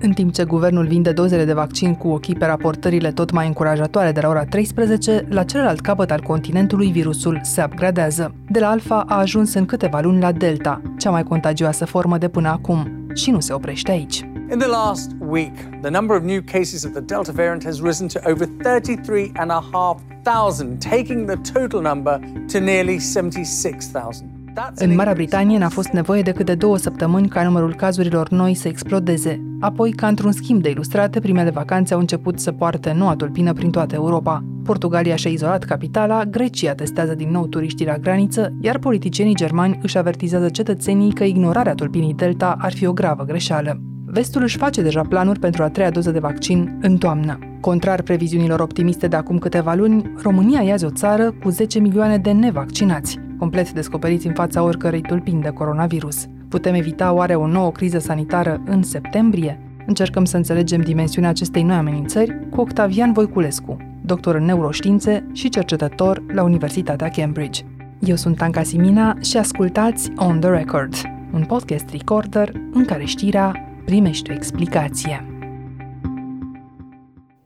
În timp ce guvernul vinde dozele de vaccin cu ochii pe raportările tot mai încurajatoare de la ora 13, la celălalt capăt al continentului virusul se upgradează. De la Alpha a ajuns în câteva luni la Delta, cea mai contagioasă formă de până acum, și nu se oprește aici. In the last week, the number of new cases of the Delta variant has risen to over 33,500, taking the total number to nearly 76,000. În Marea Britanie n-a fost nevoie decât de două săptămâni ca numărul cazurilor noi să explodeze. Apoi, ca într-un schimb de ilustrate, primele vacanțe au început să poarte noua tulpină prin toată Europa. Portugalia și-a izolat capitala, Grecia testează din nou turiștii la graniță, iar politicienii germani își avertizează cetățenii că ignorarea tulpinii Delta ar fi o gravă greșeală. Vestul își face deja planuri pentru a treia doză de vaccin în toamnă. Contrar previziunilor optimiste de acum câteva luni, România e azi o țară cu 10 milioane de nevaccinați, complet descoperiți în fața oricărei tulpini de coronavirus. Putem evita oare o nouă criză sanitară în septembrie? Încercăm să înțelegem dimensiunea acestei noi amenințări cu Octavian Voiculescu, doctor în neuroștiințe și cercetător la Universitatea Cambridge. Eu sunt Anca Simina și ascultați On The Record, un podcast recorder în care știrea primești o explicație.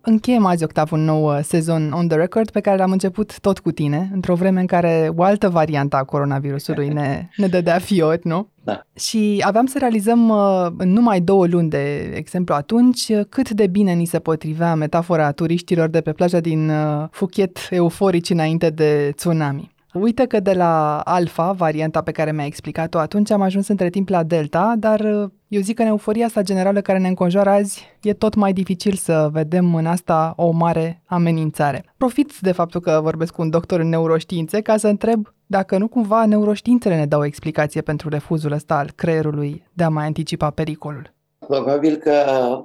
Încheiem azi, Octav, un nou uh, sezon on the record pe care l-am început tot cu tine, într-o vreme în care o altă variantă a coronavirusului ne, ne dădea fiot, nu? Da. Și aveam să realizăm uh, în numai două luni, de exemplu atunci, cât de bine ni se potrivea metafora turiștilor de pe plaja din uh, Phuket euforici înainte de tsunami. Uite că de la alfa, varianta pe care mi-ai explicat-o atunci, am ajuns între timp la delta, dar uh, eu zic că în euforia asta generală care ne înconjoară azi, e tot mai dificil să vedem în asta o mare amenințare. Profit de faptul că vorbesc cu un doctor în neuroștiințe ca să întreb dacă nu cumva neuroștiințele ne dau o explicație pentru refuzul ăsta al creierului de a mai anticipa pericolul. Probabil că,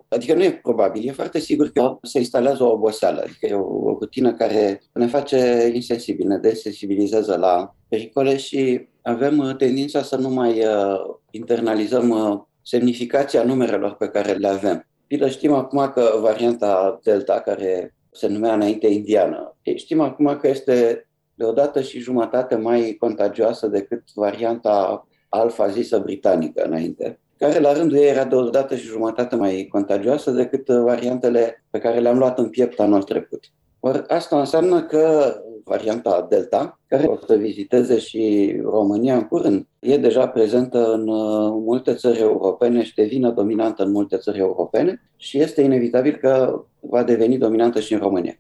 adică nu e probabil, e foarte sigur că se instalează o oboseală, adică e o, o rutină care ne face insensibil, ne desensibilizează la pericole și avem uh, tendința să nu mai uh, internalizăm uh, semnificația numerelor pe care le avem. Pilă știm acum că varianta Delta, care se numea înainte indiană, știm acum că este de o dată și jumătate mai contagioasă decât varianta alfa zisă britanică înainte care la rândul ei era de o dată și jumătate mai contagioasă decât uh, variantele pe care le-am luat în piept anul trecut. Or, asta înseamnă că varianta Delta, care o să viziteze și România în curând, e deja prezentă în uh, multe țări europene și devine dominantă în multe țări europene și este inevitabil că va deveni dominantă și în România.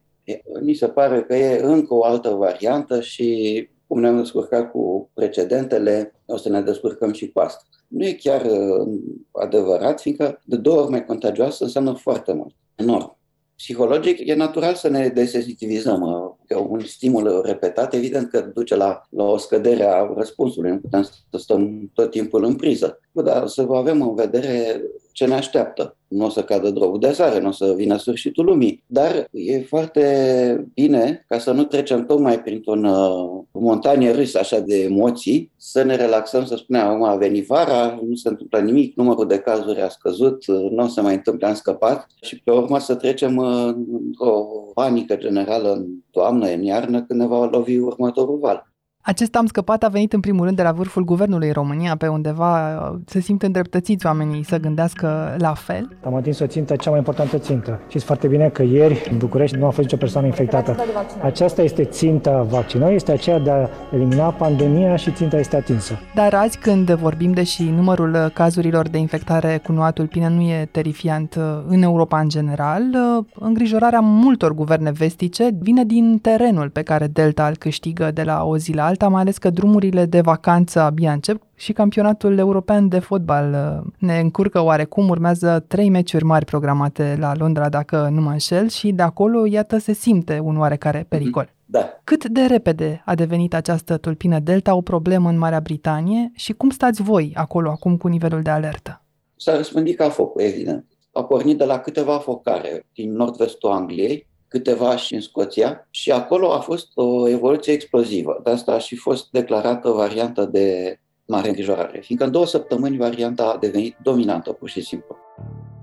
Mi se pare că e încă o altă variantă și cum ne-am descurcat cu precedentele, o să ne descurcăm și cu asta. Nu e chiar uh, adevărat, fiindcă de două ori mai contagioasă înseamnă foarte mult, enorm. Psihologic, e natural să ne desensitivizăm. Uh, că un stimul repetat, evident că duce la, la o scădere a răspunsului. Nu putem să stăm tot timpul în priză. Dar să avem în vedere ce ne așteaptă. Nu o să cadă drogul de sare, nu o să vină sfârșitul lumii. Dar e foarte bine ca să nu trecem tocmai printr-un uh, montanie râs așa de emoții, să ne relaxăm, să spunem, acum a venit vara, nu se întâmplă nimic, numărul de cazuri a scăzut, uh, nu o să mai întâmple, am scăpat și pe urmă să trecem uh, într-o panică generală în toamnă, în iarnă, când ne va lovi următorul val. Acest am scăpat a venit în primul rând de la vârful guvernului România, pe undeva uh, se simt îndreptățiți oamenii să gândească la fel. Am atins o țintă, cea mai importantă țintă. Știți foarte bine că ieri în București nu a fost nicio persoană infectată. Aceasta este ținta vaccinării, este aceea de a elimina pandemia și ținta este atinsă. Dar azi când vorbim, deși numărul cazurilor de infectare cu noatul pine nu e terifiant uh, în Europa în general, uh, îngrijorarea multor guverne vestice vine din terenul pe care Delta îl câștigă de la o zi la alta alta, mai ales că drumurile de vacanță abia încep și campionatul european de fotbal uh, ne încurcă oarecum. Urmează trei meciuri mari programate la Londra, dacă nu mă înșel, și de acolo, iată, se simte un oarecare pericol. Da. Cât de repede a devenit această tulpină Delta o problemă în Marea Britanie și cum stați voi acolo acum cu nivelul de alertă? S-a răspândit ca focul, evident. A pornit de la câteva focare din nord-vestul Angliei, câteva și în Scoția și acolo a fost o evoluție explozivă. De asta a și fost declarată variantă de mare îngrijorare, fiindcă în două săptămâni varianta a devenit dominantă, pur și simplu.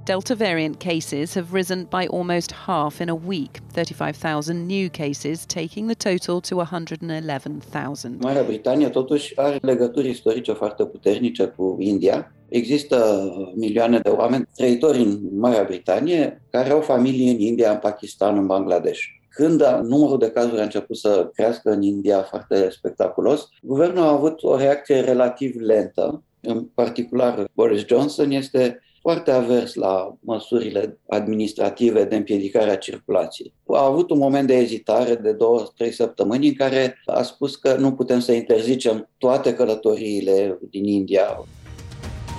Delta variant cases have risen by almost half in a week, 35,000 new cases, taking the total to 111,000. Marea Britanie totuși are legături istorice foarte puternice cu India Există milioane de oameni trăitori în Marea Britanie care au familii în India, în Pakistan, în Bangladesh. Când numărul de cazuri a început să crească în India foarte spectaculos, guvernul a avut o reacție relativ lentă. În particular, Boris Johnson este foarte avers la măsurile administrative de împiedicare a circulației. A avut un moment de ezitare de două, trei săptămâni în care a spus că nu putem să interzicem toate călătoriile din India.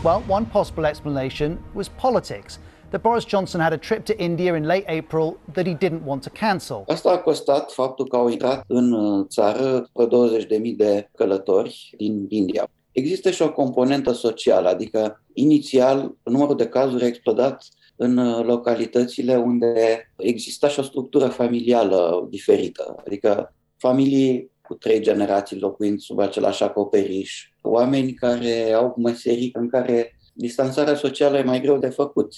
Well, one possible explanation was politics. That Boris Johnson had a trip to India in late April that he didn't want to cancel. Asta a costat faptul că au intrat în țară 20.000 de călători din India. Există și o componentă socială, adică inițial numărul de cazuri a explodat în localitățile unde exista și o structură familială diferită, adică familii cu trei generații locuind sub același acoperiș, oameni care au meserii în care distanțarea socială e mai greu de făcut.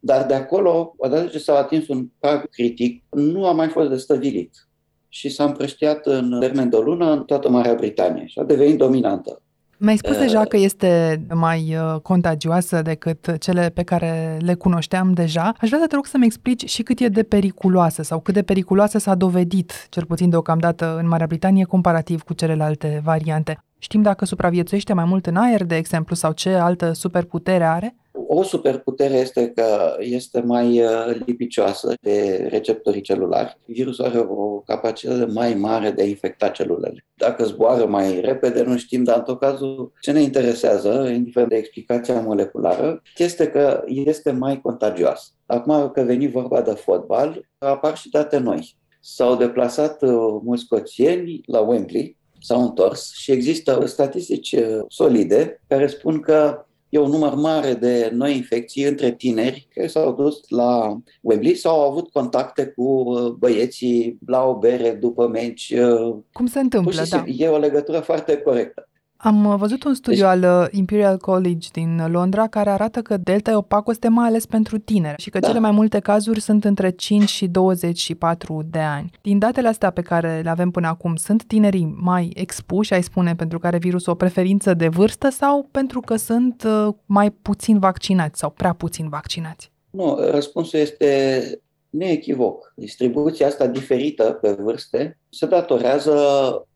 Dar de acolo, odată ce s-a atins un prag critic, nu a mai fost destăvilit și s-a împrăștiat în termen de o lună în toată Marea Britanie și a devenit dominantă. Mi-ai spus deja că este mai uh, contagioasă decât cele pe care le cunoșteam deja. Aș vrea să te rog să-mi explici și cât e de periculoasă sau cât de periculoasă s-a dovedit, cel puțin deocamdată în Marea Britanie, comparativ cu celelalte variante. Știm dacă supraviețuiește mai mult în aer, de exemplu, sau ce altă superputere are? O superputere este că este mai uh, lipicioasă de receptorii celulari. Virusul are o capacitate mai mare de a infecta celulele. Dacă zboară mai repede, nu știm, dar în tot cazul ce ne interesează, indiferent de explicația moleculară, este că este mai contagioasă. Acum că veni vorba de fotbal, apar și date noi. S-au deplasat uh, mulți scoțieni la Wembley, s-au întors și există statistici uh, solide care spun că e un număr mare de noi infecții între tineri care s-au dus la Wembley sau au avut contacte cu uh, băieții la o bere după meci. Uh, Cum se întâmplă, da. E o legătură foarte corectă. Am uh, văzut un studiu deci... al uh, Imperial College din Londra care arată că delta e o pacoste mai ales pentru tineri și că da. cele mai multe cazuri sunt între 5 și 24 de ani. Din datele astea pe care le avem până acum, sunt tinerii mai expuși, ai spune, pentru care virusul o preferință de vârstă sau pentru că sunt uh, mai puțin vaccinați sau prea puțin vaccinați? Nu, răspunsul este neechivoc. Distribuția asta diferită pe vârste se datorează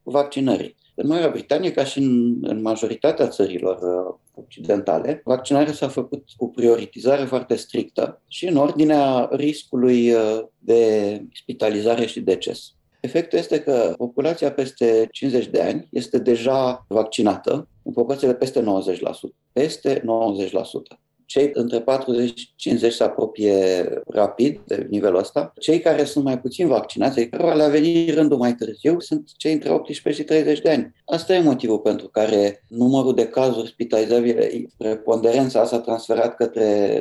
vaccinării. În Marea Britanie, ca și în, în majoritatea țărilor uh, occidentale, vaccinarea s-a făcut cu prioritizare foarte strictă și în ordinea riscului uh, de spitalizare și deces. Efectul este că populația peste 50 de ani este deja vaccinată în proporție de peste 90%. Peste 90% cei între 40-50 se apropie rapid de nivelul ăsta. Cei care sunt mai puțin vaccinați, care le-a venit rândul mai târziu, sunt cei între 18 și 30 de ani. Asta e motivul pentru care numărul de cazuri spitalizabile, preponderența s-a transferat către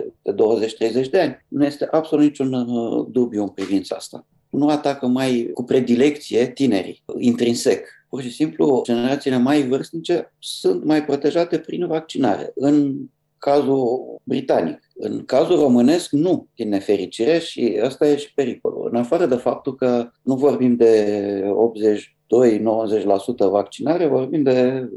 20-30 de ani. Nu este absolut niciun uh, dubiu în privința asta. Nu atacă mai cu predilecție tinerii, intrinsec. Pur și simplu, generațiile mai vârstnice sunt mai protejate prin vaccinare. În cazul britanic. În cazul românesc, nu, din nefericire, și ăsta e și pericolul. În afară de faptul că nu vorbim de 82-90% vaccinare, vorbim de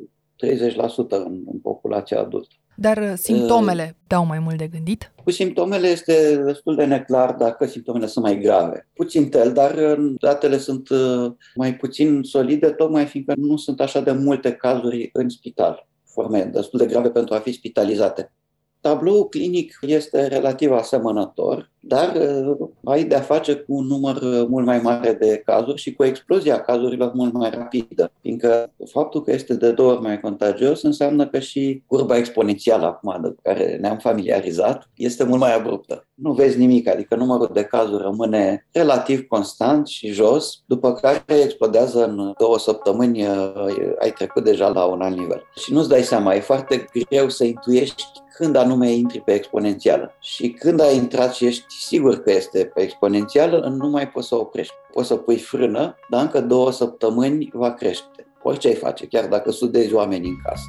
30% în, în populația adultă. Dar uh, simptomele uh, dau mai mult de gândit? Cu simptomele este destul de neclar dacă simptomele sunt mai grave. Puțin tel, dar uh, datele sunt uh, mai puțin solide, tocmai fiindcă nu sunt așa de multe cazuri în spital forme destul de grave pentru a fi spitalizate. Tabloul clinic este relativ asemănător, dar uh, ai de-a face cu un număr uh, mult mai mare de cazuri și cu explozia cazurilor mult mai rapidă, fiindcă faptul că este de două ori mai contagios înseamnă că și curba exponențială acum de care ne-am familiarizat este mult mai abruptă. Nu vezi nimic, adică numărul de cazuri rămâne relativ constant și jos, după care explodează în două săptămâni, uh, ai trecut deja la un alt nivel. Și nu-ți dai seama, e foarte greu să intuiești când anume intri pe exponențială. Și când ai intrat și ești sigur că este pe exponențială, nu mai poți să oprești. Poți să pui frână, dar încă două săptămâni va crește. Orice ai face, chiar dacă sudezi oamenii în casă.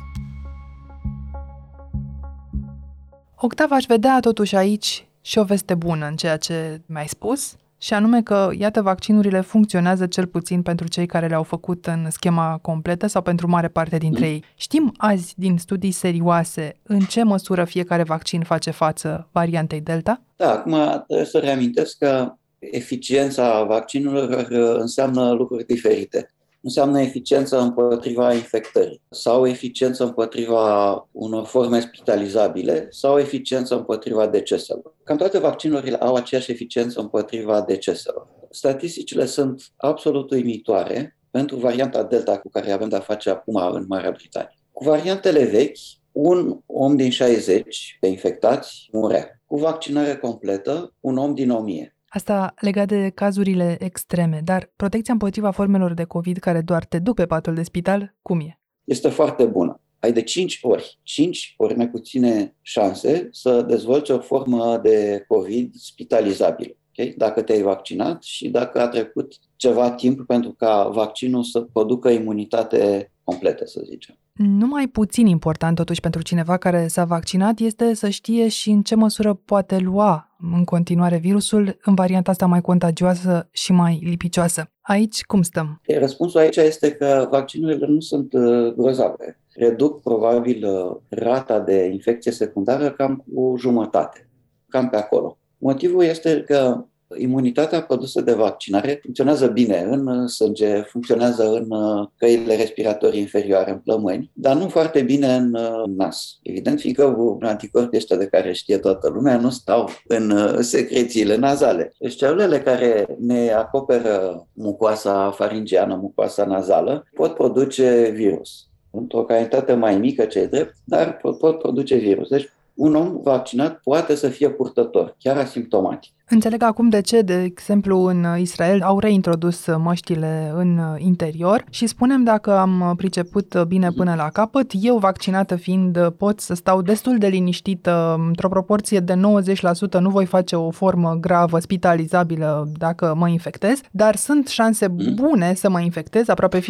Octav, aș vedea totuși aici și o veste bună în ceea ce mi-ai spus, și anume că, iată, vaccinurile funcționează cel puțin pentru cei care le-au făcut în schema completă sau pentru mare parte dintre ei. Știm azi, din studii serioase, în ce măsură fiecare vaccin face față variantei Delta? Da, acum trebuie să reamintesc că eficiența vaccinurilor înseamnă lucruri diferite înseamnă eficiență împotriva infectării sau eficiență împotriva unor forme spitalizabile sau eficiență împotriva deceselor. Cam toate vaccinurile au aceeași eficiență împotriva deceselor. Statisticile sunt absolut uimitoare pentru varianta Delta cu care avem de-a face acum în Marea Britanie. Cu variantele vechi, un om din 60 pe infectați murea. Cu vaccinare completă, un om din 1000. Asta legat de cazurile extreme, dar protecția împotriva formelor de COVID care doar te duc pe patul de spital, cum e? Este foarte bună. Ai de 5 ori, 5 ori mai puține șanse să dezvolți o formă de COVID spitalizabilă. Okay? Dacă te-ai vaccinat și dacă a trecut ceva timp pentru ca vaccinul să producă imunitate completă, să zicem. Numai puțin important totuși pentru cineva care s-a vaccinat este să știe și în ce măsură poate lua în continuare virusul în varianta asta mai contagioasă și mai lipicioasă. Aici cum stăm? Răspunsul aici este că vaccinurile nu sunt uh, grozave. Reduc probabil uh, rata de infecție secundară cam cu jumătate, cam pe acolo. Motivul este că imunitatea produsă de vaccinare funcționează bine în sânge, funcționează în uh, căile respiratorii inferioare, în plămâni, dar nu foarte bine în uh, nas. Evident, fiindcă anticorpii ăștia de care știe toată lumea nu stau în uh, secrețiile nazale. Deci celulele care ne acoperă mucoasa faringeană, mucoasa nazală, pot produce virus într-o cantitate mai mică, ce drept, dar pot, pot produce virus. Deci un om vaccinat poate să fie purtător, chiar asimptomatic. Înțeleg acum de ce, de exemplu, în Israel au reintrodus măștile în interior și spunem dacă am priceput bine până la capăt, eu vaccinată fiind pot să stau destul de liniștită într-o proporție de 90%, nu voi face o formă gravă, spitalizabilă dacă mă infectez, dar sunt șanse mm. bune să mă infectez, aproape 50-50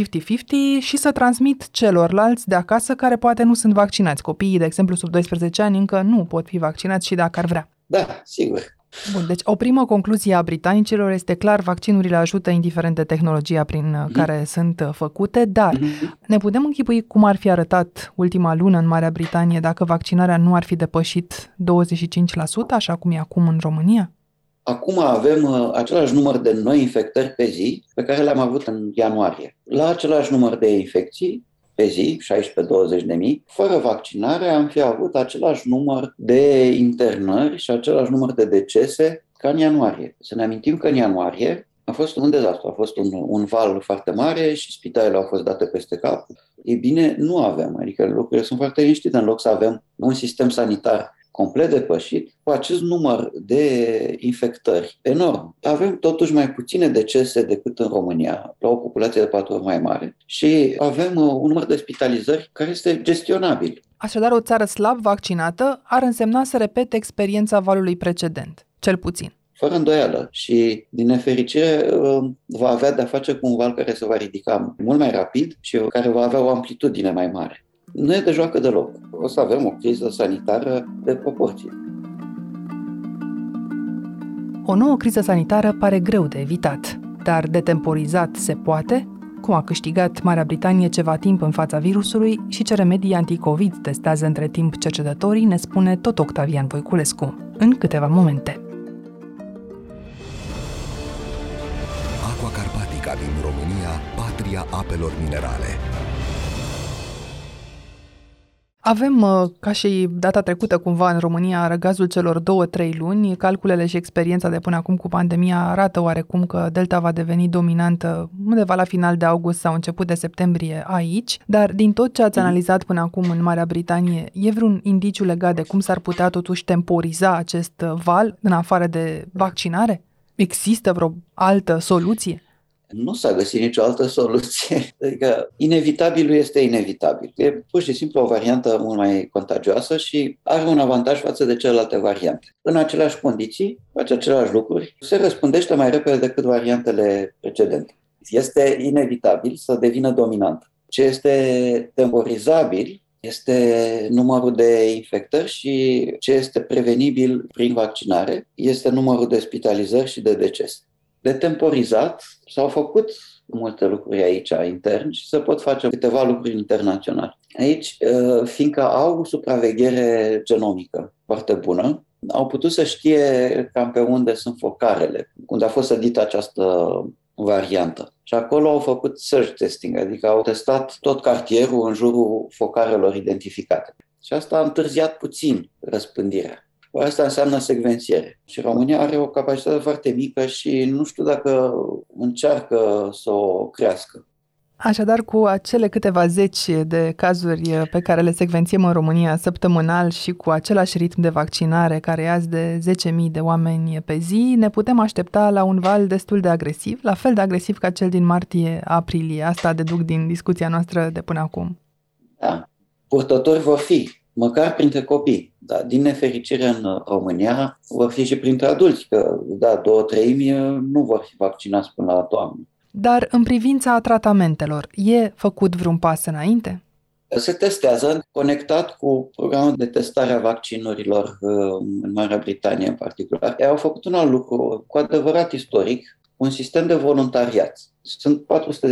și să transmit celorlalți de acasă care poate nu sunt vaccinați. Copiii, de exemplu, sub 12 ani încă nu pot fi vaccinați și dacă ar vrea. Da, sigur. Bun, deci o primă concluzie a britanicilor este clar, vaccinurile ajută indiferent de tehnologia prin mm-hmm. care sunt uh, făcute, dar mm-hmm. ne putem închipui cum ar fi arătat ultima lună în Marea Britanie dacă vaccinarea nu ar fi depășit 25%, așa cum e acum în România? Acum avem uh, același număr de noi infectări pe zi pe care le-am avut în ianuarie. La același număr de infecții, pe zi, 16-20 de mii, fără vaccinare am fi avut același număr de internări și același număr de decese ca în ianuarie. Să ne amintim că în ianuarie a fost un dezastru, a fost un, un val foarte mare și spitalele au fost date peste cap. Ei bine, nu avem, adică lucrurile sunt foarte liniștite în loc să avem un sistem sanitar complet depășit, cu acest număr de infectări enorm. Avem totuși mai puține decese decât în România, la o populație de patru ori mai mare, și avem uh, un număr de spitalizări care este gestionabil. Așadar, o țară slab vaccinată ar însemna să repete experiența valului precedent, cel puțin fără îndoială. Și, din nefericire, uh, va avea de-a face cu un val care se va ridica mult mai rapid și care va avea o amplitudine mai mare nu e de joacă deloc. O să avem o criză sanitară de proporție. O nouă criză sanitară pare greu de evitat, dar de temporizat se poate? Cum a câștigat Marea Britanie ceva timp în fața virusului și ce remedii anticovid testează între timp cercetătorii, ne spune tot Octavian Voiculescu, în câteva momente. Aqua Carpatica din România, patria apelor minerale. Avem, uh, ca și data trecută cumva în România, răgazul celor două-trei luni. Calculele și experiența de până acum cu pandemia arată oarecum că Delta va deveni dominantă undeva la final de august sau început de septembrie aici, dar din tot ce ați analizat până acum în Marea Britanie, e vreun indiciu legat de cum s-ar putea totuși temporiza acest val în afară de vaccinare? Există vreo altă soluție? Nu s-a găsit nicio altă soluție. Adică inevitabilul este inevitabil. E pur și simplu o variantă mult mai contagioasă și are un avantaj față de celelalte variante. În aceleași condiții, face aceleași lucruri, se răspundește mai repede decât variantele precedente. Este inevitabil să devină dominant. Ce este temporizabil este numărul de infectări și ce este prevenibil prin vaccinare este numărul de spitalizări și de decese. De temporizat s-au făcut multe lucruri aici intern și se pot face câteva lucruri internaționale. Aici, uh, fiindcă au supraveghere genomică foarte bună, au putut să știe cam pe unde sunt focarele, unde a fost sădită această variantă. Și acolo au făcut search testing, adică au testat tot cartierul în jurul focarelor identificate. Și asta a întârziat puțin răspândirea. Asta înseamnă secvențiere. Și România are o capacitate foarte mică și nu știu dacă încearcă să o crească. Așadar, cu acele câteva zeci de cazuri pe care le secvențiem în România săptămânal și cu același ritm de vaccinare care e azi de 10.000 de oameni pe zi, ne putem aștepta la un val destul de agresiv, la fel de agresiv ca cel din martie-aprilie. Asta deduc din discuția noastră de până acum. Da. Purtători vor fi, măcar printre copii. Da, din nefericire în România vor fi și printre adulți, că da, două treimi nu vor fi vaccinați până la toamnă. Dar în privința tratamentelor, e făcut vreun pas înainte? Se testează conectat cu programul de testare a vaccinurilor uh, în Marea Britanie în particular. Ei au făcut un alt lucru cu adevărat istoric, un sistem de voluntariat. Sunt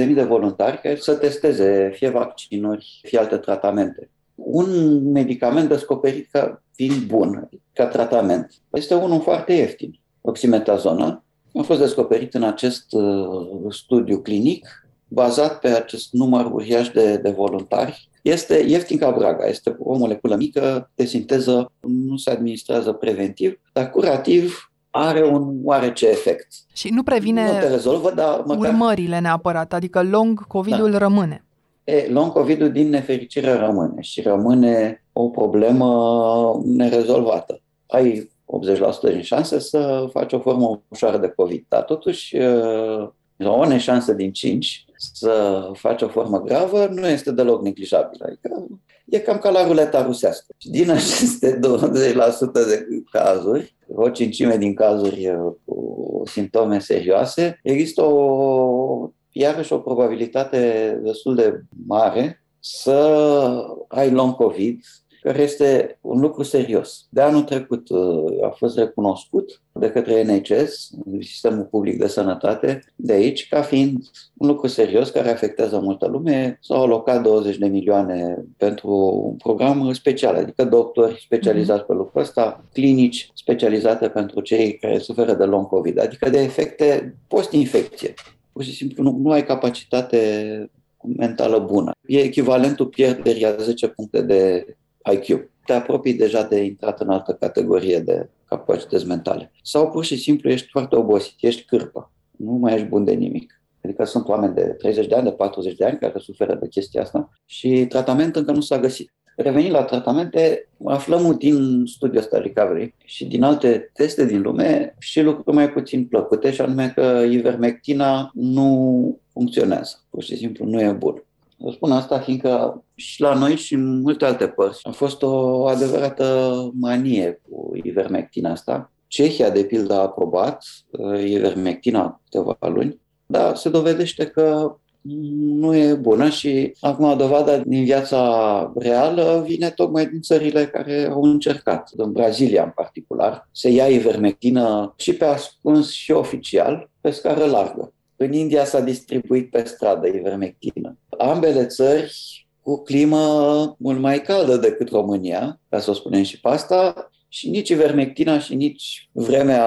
400.000 de voluntari care să testeze fie vaccinuri, fie alte tratamente. Un medicament descoperit ca fiind bun, ca tratament, este unul foarte ieftin, oximetazona, a fost descoperit în acest uh, studiu clinic, bazat pe acest număr uriaș de, de voluntari. Este ieftin ca braga, este o moleculă mică de sinteză, nu se administrează preventiv, dar curativ are un oarece efect. Și nu previne nu te rezolvă, dar măcar... urmările neapărat, adică long COVID-ul da. rămâne. E, long COVID-ul din nefericire rămâne și rămâne o problemă nerezolvată. Ai 80% din șanse să faci o formă ușoară de COVID. Dar totuși, o neșansă din 5 să faci o formă gravă nu este deloc neglijabilă. Adică e cam ca la ruleta rusească. Și din aceste 20% de cazuri, o cincime din cazuri cu simptome serioase, există o, iarăși o probabilitate destul de mare să ai long COVID care este un lucru serios. De anul trecut uh, a fost recunoscut de către NHS, Sistemul Public de Sănătate, de aici, ca fiind un lucru serios care afectează multă lume. S-au alocat 20 de milioane pentru un program special, adică doctori specializați pe lucrul ăsta, clinici specializate pentru cei care suferă de long COVID, adică de efecte post-infecție. Pur și simplu nu, nu ai capacitate mentală bună. E echivalentul pierderii a 10 puncte de IQ. Te apropii deja de intrat în altă categorie de capacități mentale. Sau pur și simplu ești foarte obosit, ești cârpă, nu mai ești bun de nimic. Adică sunt oameni de 30 de ani, de 40 de ani care suferă de chestia asta și tratament încă nu s-a găsit. Revenind la tratamente, aflăm din studiul ăsta recovery și din alte teste din lume și lucruri mai puțin plăcute, și anume că ivermectina nu funcționează. Pur și simplu nu e bun. Eu spun asta fiindcă și la noi și în multe alte părți a fost o adevărată manie cu ivermectina asta. Cehia, de pildă, a aprobat uh, ivermectina câteva luni, dar se dovedește că nu e bună și acum dovada din viața reală vine tocmai din țările care au încercat, în Brazilia în particular, se ia ivermectină și pe ascuns și oficial, pe scară largă. În India s-a distribuit pe stradă ivermectină. Ambele țări cu climă mult mai caldă decât România, ca să o spunem și pe asta, și nici ivermectina și nici vremea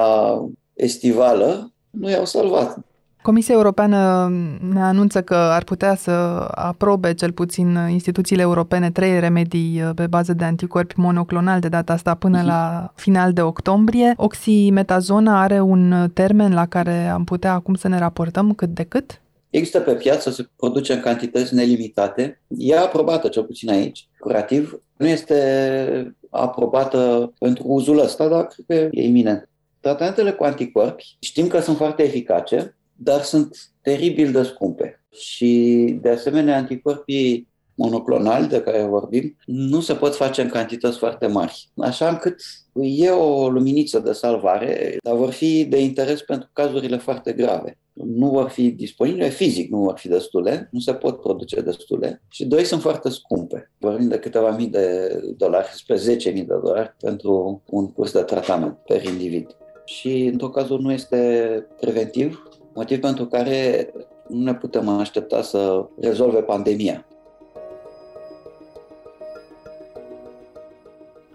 estivală nu i-au salvat. Comisia Europeană ne anunță că ar putea să aprobe cel puțin instituțiile europene trei remedii uh, pe bază de anticorpi monoclonal de data asta până uh-huh. la final de octombrie. Oximetazona are un termen la care am putea acum să ne raportăm cât de cât? Există pe piață, se produce în cantități nelimitate. E aprobată, cel puțin aici, curativ. Nu este aprobată pentru uzul ăsta, dar cred că e iminent. Tratamentele cu anticorpi știm că sunt foarte eficace, dar sunt teribil de scumpe. Și, de asemenea, anticorpii monoclonali de care vorbim nu se pot face în cantități foarte mari. Așa încât e o luminiță de salvare, dar vor fi de interes pentru cazurile foarte grave. Nu vor fi disponibile fizic, nu vor fi destule, nu se pot produce destule și doi sunt foarte scumpe. Vorbim de câteva mii de dolari, spre 10.000 de dolari pentru un curs de tratament per individ. și în tot cazul nu este preventiv, motiv pentru care nu ne putem aștepta să rezolve pandemia.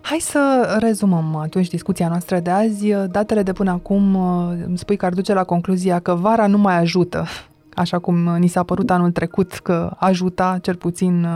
Hai să rezumăm atunci discuția noastră de azi. Datele de până acum îmi spui că ar duce la concluzia că vara nu mai ajută așa cum ni s-a părut anul trecut că ajuta, cel puțin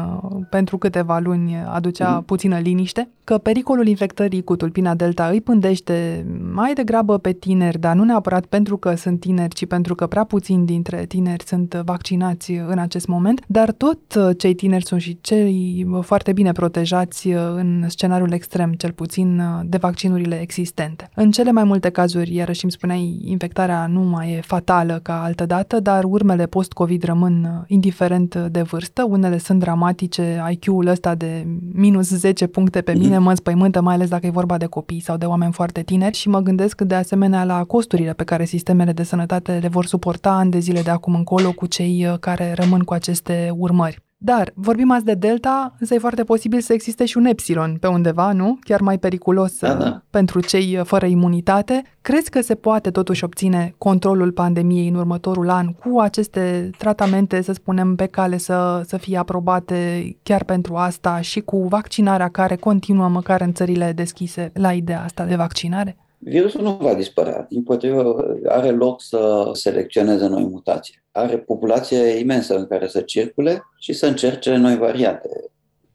pentru câteva luni, aducea mm. puțină liniște, că pericolul infectării cu tulpina delta îi pândește mai degrabă pe tineri, dar nu neapărat pentru că sunt tineri, ci pentru că prea puțini dintre tineri sunt vaccinați în acest moment, dar tot cei tineri sunt și cei foarte bine protejați în scenariul extrem, cel puțin de vaccinurile existente. În cele mai multe cazuri, iarăși îmi spuneai, infectarea nu mai e fatală ca altă dată, dar urmele post-COVID rămân indiferent de vârstă. Unele sunt dramatice, IQ-ul ăsta de minus 10 puncte pe mine mine mă spăimântă, mai ales dacă e vorba de copii sau de oameni foarte tineri și mă gândesc de asemenea la costurile pe care sistemele de sănătate le vor suporta ani de zile de acum încolo cu cei uh, care rămân cu aceste urmări. Dar vorbim azi de delta, însă e foarte posibil să existe și un epsilon pe undeva, nu? Chiar mai periculos da, da. pentru cei uh, fără imunitate. Crezi că se poate totuși obține controlul pandemiei în următorul an cu aceste tratamente, să spunem, pe cale să, să fie aprobate chiar pentru asta și cu vaccinarea care continuă măcar în țările deschise la ideea asta de vaccinare? Virusul nu va dispărea, din potrivă are loc să selecționeze noi mutații. Are populație imensă în care să circule și să încerce noi variante.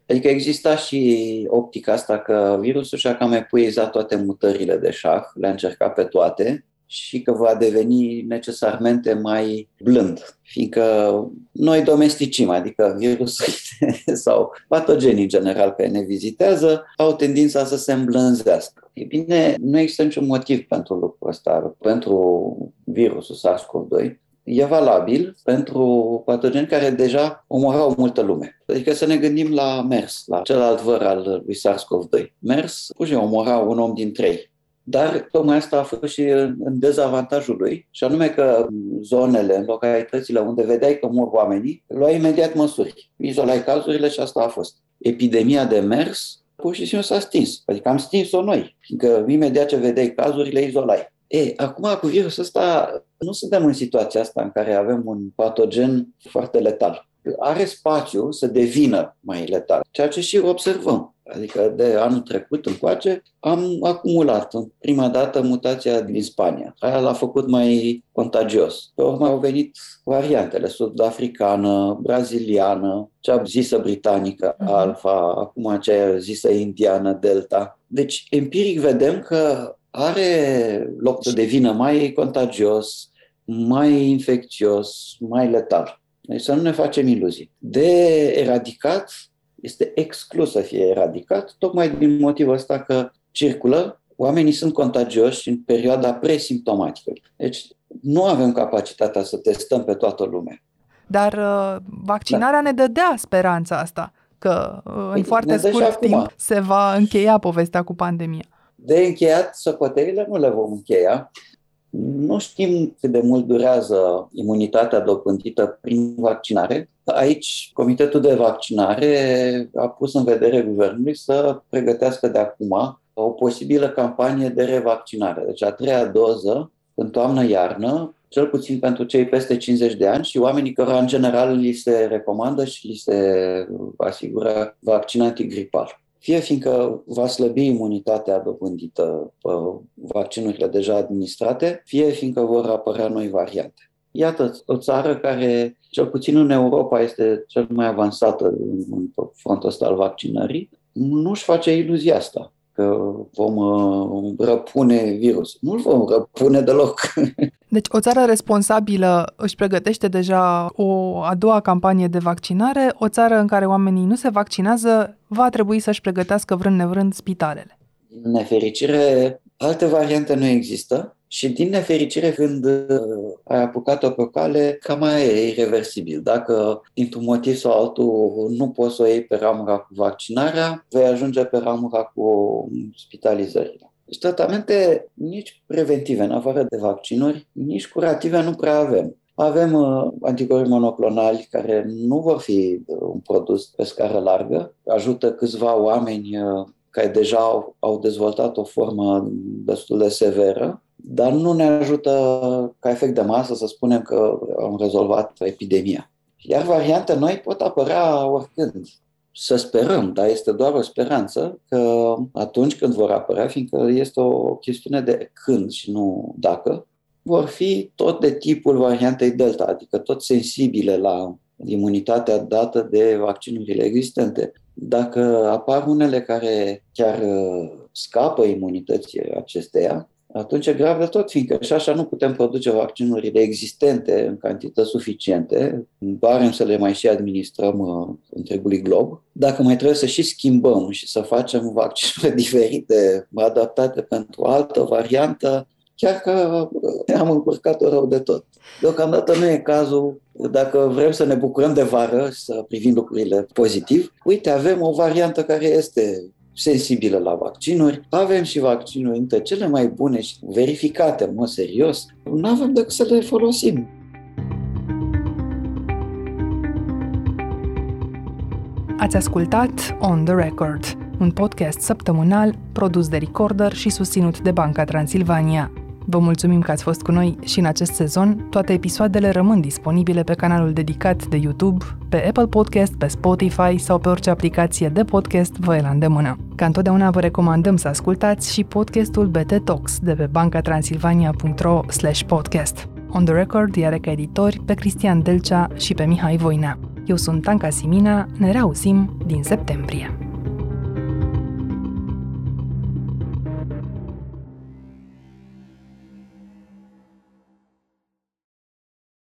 Adică exista și optica asta că virusul și-a cam epuizat toate mutările de șah, le-a încercat pe toate și că va deveni necesarmente mai blând, fiindcă noi domesticim, adică virusul sau patogenii în general care ne vizitează, au tendința să se îmblânzească. E bine, nu există niciun motiv pentru lucrul ăsta, pentru virusul SARS-CoV-2, e valabil pentru patogeni care deja omorau multă lume. Adică să ne gândim la MERS, la celălalt văr al lui SARS-CoV-2. MERS, pur și omora un om din trei. Dar tocmai asta a fost și în dezavantajul lui, și anume că zonele, în localitățile unde vedeai că mor oamenii, luai imediat măsuri. Izolai cazurile și asta a fost. Epidemia de MERS pur și simplu s-a stins. Adică am stins-o noi, fiindcă imediat ce vedeai cazurile, izolai. E, acum cu virusul ăsta nu suntem în situația asta în care avem un patogen foarte letal. Are spațiu să devină mai letal, ceea ce și observăm. Adică de anul trecut încoace am acumulat în prima dată mutația din Spania. Aia l-a făcut mai contagios. Pe urmă au venit variantele, sud-africană, braziliană, cea zisă britanică, mhm. alfa, acum aceea zisă indiană, delta. Deci, empiric vedem că are loc să devină mai contagios, mai infecțios, mai letal. Deci să nu ne facem iluzii. De eradicat, este exclus să fie eradicat, tocmai din motivul ăsta că circulă, oamenii sunt contagioși în perioada presimptomatică. Deci nu avem capacitatea să testăm pe toată lumea. Dar uh, vaccinarea da. ne dădea speranța asta, că uh, în păi, foarte scurt timp acum. se va încheia povestea cu pandemia. De încheiat, socotelile nu le vom încheia. Nu știm cât de mult durează imunitatea dobândită prin vaccinare. Aici, Comitetul de Vaccinare a pus în vedere guvernului să pregătească de acum o posibilă campanie de revaccinare. Deci a treia doză în toamnă-iarnă, cel puțin pentru cei peste 50 de ani și oamenii care în general li se recomandă și li se asigură vaccin antigripal fie fiindcă va slăbi imunitatea dobândită pe vaccinurile deja administrate, fie fiindcă vor apărea noi variante. Iată, o țară care, cel puțin în Europa, este cel mai avansată în frontul ăsta al vaccinării, nu-și face iluzia asta că vom uh, răpune virus. Nu-l vom răpune deloc. Deci o țară responsabilă își pregătește deja o a doua campanie de vaccinare, o țară în care oamenii nu se vaccinează va trebui să-și pregătească vrând nevrând spitalele. În nefericire, alte variante nu există și din nefericire, când uh, ai apucat-o pe cale, cam mai e irreversibil. Dacă, dintr-un motiv sau altul, nu poți să o iei pe ramura cu vaccinarea, vei ajunge pe ramura cu spitalizările. Deci tratamente nici preventive, în afară de vaccinuri, nici curative nu prea avem. Avem uh, anticorpi monoclonali care nu vor fi uh, un produs pe scară largă, ajută câțiva oameni uh, care deja au, au dezvoltat o formă destul de severă, dar nu ne ajută ca efect de masă să spunem că am rezolvat epidemia. Iar variante noi pot apărea oricând. Să sperăm, dar este doar o speranță că atunci când vor apărea, fiindcă este o chestiune de când și nu dacă, vor fi tot de tipul variantei Delta, adică tot sensibile la imunitatea dată de vaccinurile existente. Dacă apar unele care chiar uh, scapă imunității acesteia, atunci e grav de tot, fiindcă și așa nu putem produce vaccinurile existente în cantități suficiente, barem să le mai și administrăm uh, întregului glob. Dacă mai trebuie să și schimbăm și să facem vaccinuri diferite, adaptate pentru o altă variantă, chiar că uh, am încurcat-o rău de tot. Deocamdată nu e cazul, dacă vrem să ne bucurăm de vară și să privim lucrurile pozitiv, uite, avem o variantă care este sensibilă la vaccinuri. Avem și vaccinuri între cele mai bune și verificate în mod serios. Nu avem decât să le folosim. Ați ascultat On The Record, un podcast săptămânal produs de Recorder și susținut de Banca Transilvania. Vă mulțumim că ați fost cu noi și în acest sezon. Toate episoadele rămân disponibile pe canalul dedicat de YouTube, pe Apple Podcast, pe Spotify sau pe orice aplicație de podcast vă e la îndemână. Ca întotdeauna vă recomandăm să ascultați și podcastul BT Talks de pe bancatransilvania.ro podcast. On the Record are ca editori pe Cristian Delcea și pe Mihai Voinea. Eu sunt Tanca Simina, ne reauzim din septembrie.